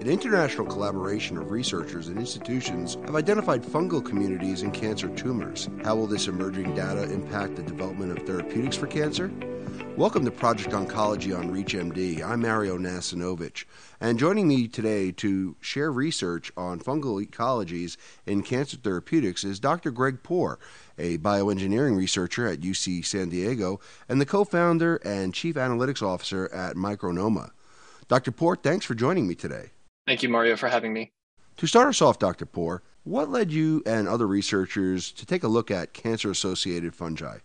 An international collaboration of researchers and institutions have identified fungal communities in cancer tumors. How will this emerging data impact the development of therapeutics for cancer? Welcome to Project Oncology on ReachMD. I'm Mario Nacinovich, and joining me today to share research on fungal ecologies in cancer therapeutics is Dr. Greg Poore, a bioengineering researcher at UC San Diego and the co founder and chief analytics officer at Micronoma. Dr. Poore, thanks for joining me today. Thank you, Mario, for having me. To start us off, Dr. Poore, what led you and other researchers to take a look at cancer associated fungi?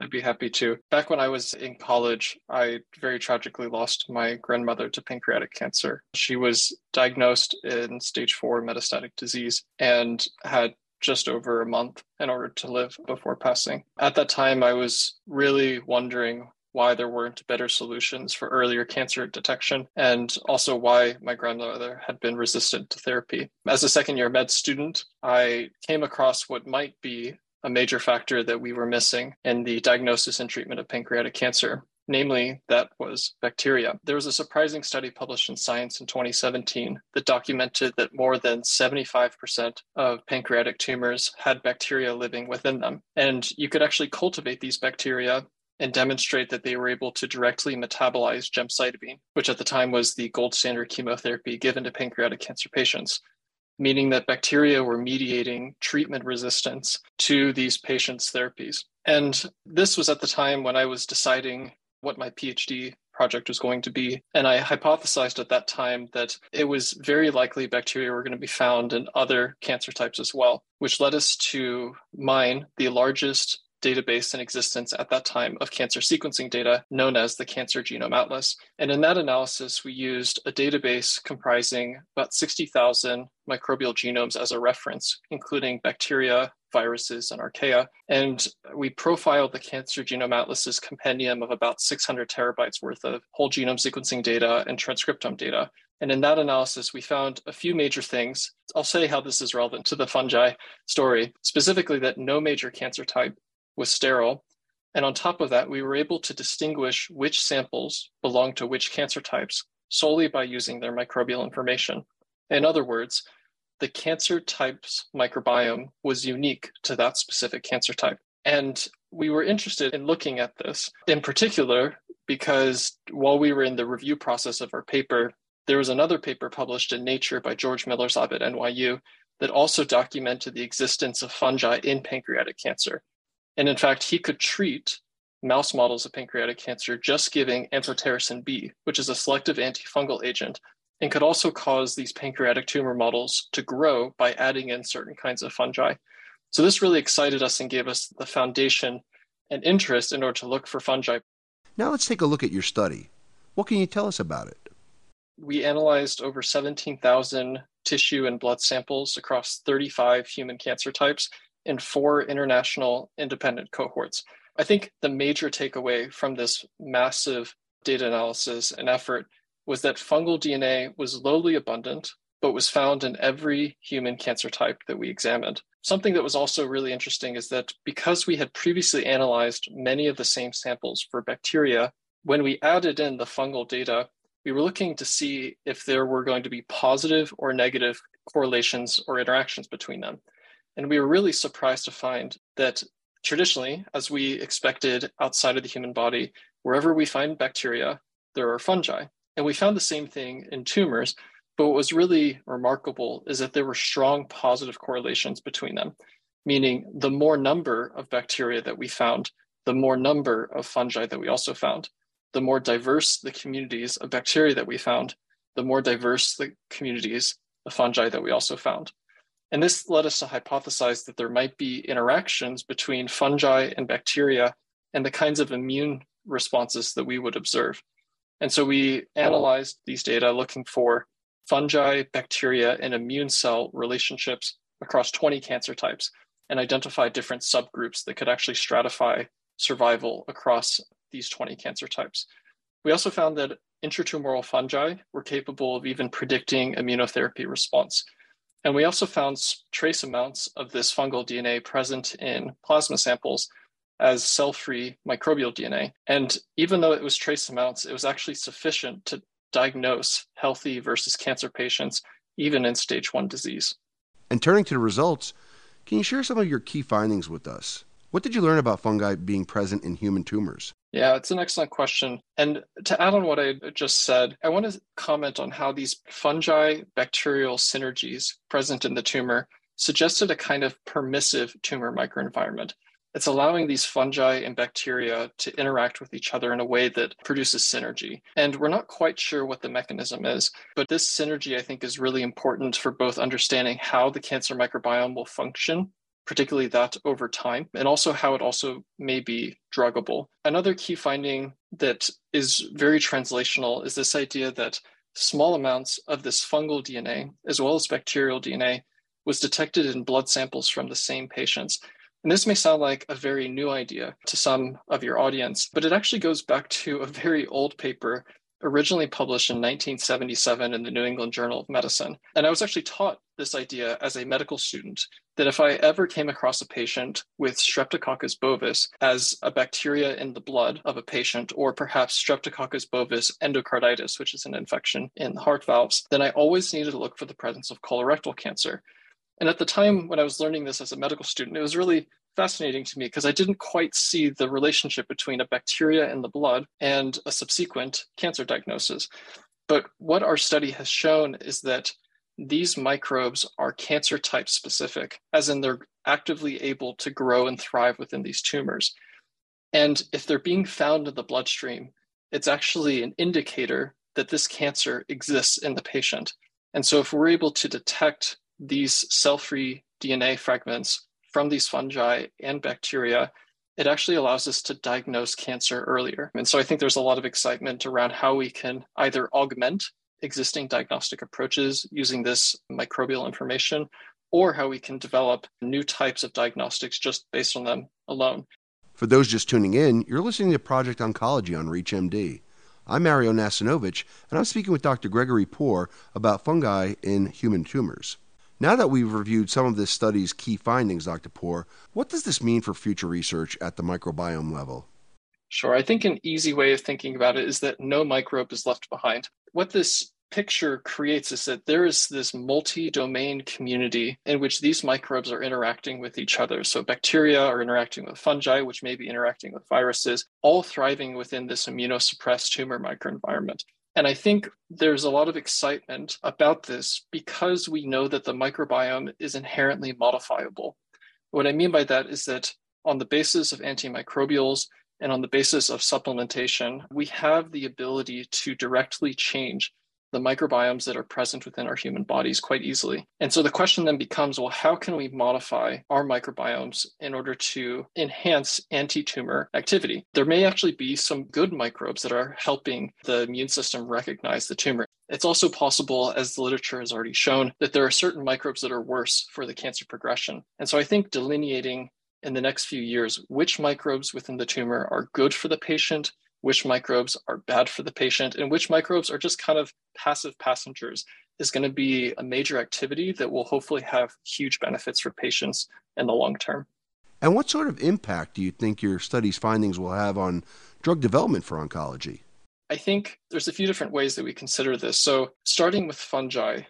I'd be happy to. Back when I was in college, I very tragically lost my grandmother to pancreatic cancer. She was diagnosed in stage four metastatic disease and had just over a month in order to live before passing. At that time, I was really wondering why there weren't better solutions for earlier cancer detection, and also why my grandmother had been resistant to therapy. As a second year med student, I came across what might be a major factor that we were missing in the diagnosis and treatment of pancreatic cancer. Namely, that was bacteria. There was a surprising study published in Science in 2017 that documented that more than 75% of pancreatic tumors had bacteria living within them. And you could actually cultivate these bacteria and demonstrate that they were able to directly metabolize gemcitabine, which at the time was the gold standard chemotherapy given to pancreatic cancer patients meaning that bacteria were mediating treatment resistance to these patients' therapies. And this was at the time when I was deciding what my PhD project was going to be. And I hypothesized at that time that it was very likely bacteria were going to be found in other cancer types as well, which led us to mine the largest database in existence at that time of cancer sequencing data known as the Cancer Genome Atlas. And in that analysis, we used a database comprising about 60,000 microbial genomes as a reference, including bacteria, viruses, and archaea. And we profiled the Cancer Genome Atlas's compendium of about 600 terabytes worth of whole genome sequencing data and transcriptome data. And in that analysis, we found a few major things. I'll say how this is relevant to the fungi story, specifically that no major cancer type was sterile. And on top of that, we were able to distinguish which samples belong to which cancer types solely by using their microbial information. In other words, the cancer type's microbiome was unique to that specific cancer type. And we were interested in looking at this in particular because while we were in the review process of our paper, there was another paper published in Nature by George Miller's lab at NYU that also documented the existence of fungi in pancreatic cancer. And in fact, he could treat mouse models of pancreatic cancer just giving amphotericin B, which is a selective antifungal agent, and could also cause these pancreatic tumor models to grow by adding in certain kinds of fungi. So this really excited us and gave us the foundation and interest in order to look for fungi. Now let's take a look at your study. What can you tell us about it? We analyzed over 17,000 tissue and blood samples across 35 human cancer types in four international independent cohorts. I think the major takeaway from this massive data analysis and effort was that fungal DNA was lowly abundant, but was found in every human cancer type that we examined. Something that was also really interesting is that because we had previously analyzed many of the same samples for bacteria, when we added in the fungal data, we were looking to see if there were going to be positive or negative correlations or interactions between them. And we were really surprised to find that traditionally, as we expected outside of the human body, wherever we find bacteria, there are fungi. And we found the same thing in tumors. But what was really remarkable is that there were strong positive correlations between them, meaning the more number of bacteria that we found, the more number of fungi that we also found. The more diverse the communities of bacteria that we found, the more diverse the communities of fungi that we also found. And this led us to hypothesize that there might be interactions between fungi and bacteria and the kinds of immune responses that we would observe. And so we analyzed these data looking for fungi, bacteria, and immune cell relationships across 20 cancer types and identified different subgroups that could actually stratify survival across these 20 cancer types. We also found that intratumoral fungi were capable of even predicting immunotherapy response. And we also found trace amounts of this fungal DNA present in plasma samples as cell free microbial DNA. And even though it was trace amounts, it was actually sufficient to diagnose healthy versus cancer patients, even in stage one disease. And turning to the results, can you share some of your key findings with us? What did you learn about fungi being present in human tumors? Yeah, it's an excellent question. And to add on what I just said, I want to comment on how these fungi bacterial synergies present in the tumor suggested a kind of permissive tumor microenvironment. It's allowing these fungi and bacteria to interact with each other in a way that produces synergy. And we're not quite sure what the mechanism is, but this synergy, I think, is really important for both understanding how the cancer microbiome will function particularly that over time, and also how it also may be druggable. Another key finding that is very translational is this idea that small amounts of this fungal DNA, as well as bacterial DNA, was detected in blood samples from the same patients. And this may sound like a very new idea to some of your audience, but it actually goes back to a very old paper originally published in 1977 in the New England Journal of Medicine. And I was actually taught this idea as a medical student that if I ever came across a patient with Streptococcus bovis as a bacteria in the blood of a patient, or perhaps Streptococcus bovis endocarditis, which is an infection in the heart valves, then I always needed to look for the presence of colorectal cancer. And at the time when I was learning this as a medical student, it was really fascinating to me because I didn't quite see the relationship between a bacteria in the blood and a subsequent cancer diagnosis. But what our study has shown is that these microbes are cancer type specific, as in they're actively able to grow and thrive within these tumors. And if they're being found in the bloodstream, it's actually an indicator that this cancer exists in the patient. And so, if we're able to detect these cell free DNA fragments from these fungi and bacteria, it actually allows us to diagnose cancer earlier. And so, I think there's a lot of excitement around how we can either augment existing diagnostic approaches using this microbial information or how we can develop new types of diagnostics just based on them alone. For those just tuning in, you're listening to Project Oncology on ReachMD. I'm Mario Nacinovich, and I'm speaking with Dr. Gregory Poore about fungi in human tumors. Now that we've reviewed some of this study's key findings, Dr. Poore, what does this mean for future research at the microbiome level? Sure. I think an easy way of thinking about it is that no microbe is left behind. What this picture creates is that there is this multi-domain community in which these microbes are interacting with each other. So bacteria are interacting with fungi, which may be interacting with viruses, all thriving within this immunosuppressed tumor microenvironment. And I think there's a lot of excitement about this because we know that the microbiome is inherently modifiable. What I mean by that is that on the basis of antimicrobials and on the basis of supplementation, we have the ability to directly change the microbiomes that are present within our human bodies quite easily. And so the question then becomes well, how can we modify our microbiomes in order to enhance anti tumor activity? There may actually be some good microbes that are helping the immune system recognize the tumor. It's also possible, as the literature has already shown, that there are certain microbes that are worse for the cancer progression. And so I think delineating in the next few years which microbes within the tumor are good for the patient which microbes are bad for the patient and which microbes are just kind of passive passengers is going to be a major activity that will hopefully have huge benefits for patients in the long term. And what sort of impact do you think your study's findings will have on drug development for oncology? I think there's a few different ways that we consider this. So, starting with fungi,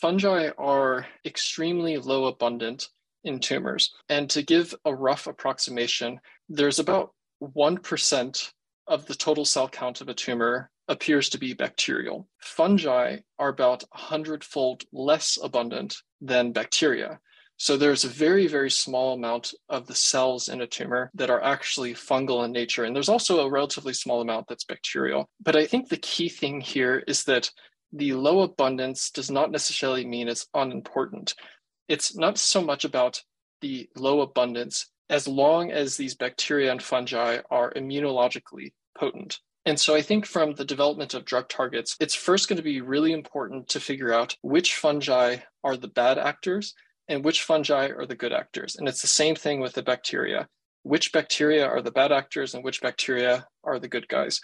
fungi are extremely low abundant in tumors. And to give a rough approximation, there's about 1% of the total cell count of a tumor appears to be bacterial. Fungi are about 100 fold less abundant than bacteria. So there's a very, very small amount of the cells in a tumor that are actually fungal in nature. And there's also a relatively small amount that's bacterial. But I think the key thing here is that the low abundance does not necessarily mean it's unimportant. It's not so much about the low abundance as long as these bacteria and fungi are immunologically potent. And so I think from the development of drug targets, it's first going to be really important to figure out which fungi are the bad actors and which fungi are the good actors. And it's the same thing with the bacteria. Which bacteria are the bad actors and which bacteria are the good guys?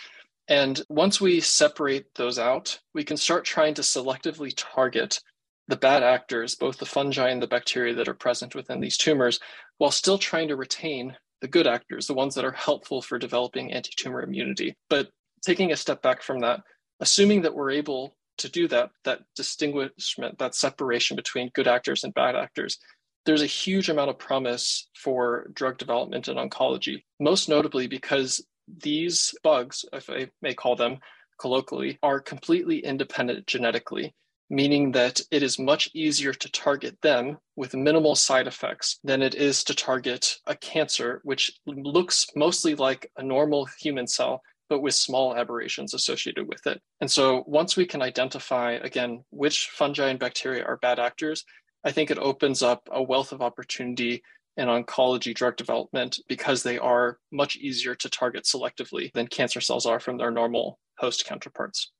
And once we separate those out, we can start trying to selectively target the bad actors, both the fungi and the bacteria that are present within these tumors, while still trying to retain the good actors, the ones that are helpful for developing anti tumor immunity. But taking a step back from that, assuming that we're able to do that, that distinguishment, that separation between good actors and bad actors, there's a huge amount of promise for drug development in oncology, most notably because these bugs, if I may call them colloquially, are completely independent genetically, meaning that it is much easier to target them with minimal side effects than it is to target a cancer, which looks mostly like a normal human cell but with small aberrations associated with it. And so once we can identify, again, which fungi and bacteria are bad actors, I think it opens up a wealth of opportunity in oncology drug development because they are much easier to target selectively than cancer cells are from their normal host counterparts.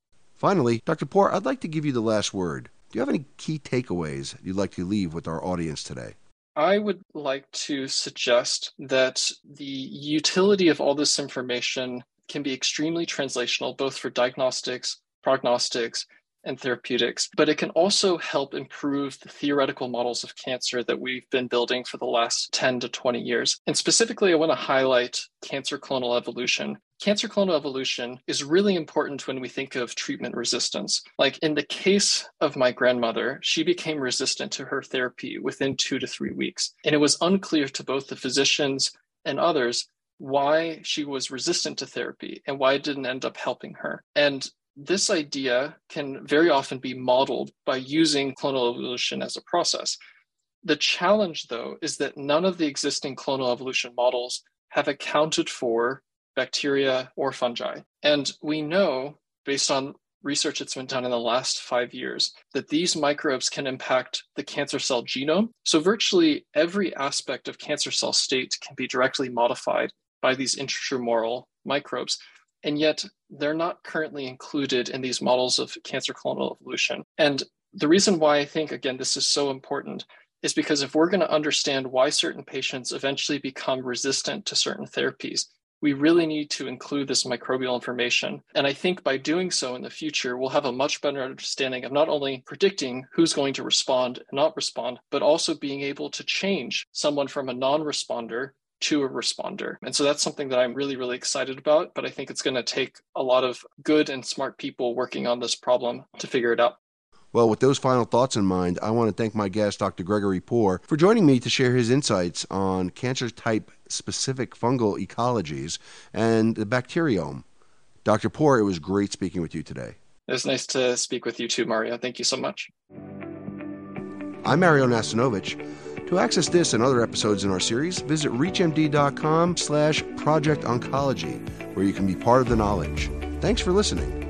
Finally, Dr. Poore, I'd like to give you the last word. Do you have any key takeaways you'd like to leave with our audience today? I would like to suggest that the utility of all this information can be extremely translational, both for diagnostics, prognostics, and therapeutics, but it can also help improve the theoretical models of cancer that we've been building for the last 10 to 20 years. And specifically, I want to highlight cancer clonal evolution. Cancer clonal evolution is really important when we think of treatment resistance. Like in the case of my grandmother, she became resistant to her therapy within two to three weeks. And it was unclear to both the physicians and others why she was resistant to therapy and why it didn't end up helping her. And this idea can very often be modeled by using clonal evolution as a process. The challenge, though, is that none of the existing clonal evolution models have accounted for bacteria or fungi. And we know, based on research that's been done in the last five years, that these microbes can impact the cancer cell genome. So, virtually every aspect of cancer cell state can be directly modified by these intratumoral microbes. And yet they're not currently included in these models of cancer clonal evolution. And the reason why I think, again, this is so important is because if we're going to understand why certain patients eventually become resistant to certain therapies, we really need to include this microbial information. And I think by doing so in the future, we'll have a much better understanding of not only predicting who's going to respond and not respond, but also being able to change someone from a non responder to a responder. And so that's something that I'm really, really excited about. But I think it's going to take a lot of good and smart people working on this problem to figure it out. Well, with those final thoughts in mind, I want to thank my guest, Dr. Gregory Poore, for joining me to share his insights on cancer type specific fungal ecologies and the bacteriome. Dr. Poore, it was great speaking with you today. It was nice to speak with you too, Mario. Thank you so much. I'm Mario Nacinovich. To access this and other episodes in our series, visit reachmd.com slash project oncology, where you can be part of the knowledge. Thanks for listening.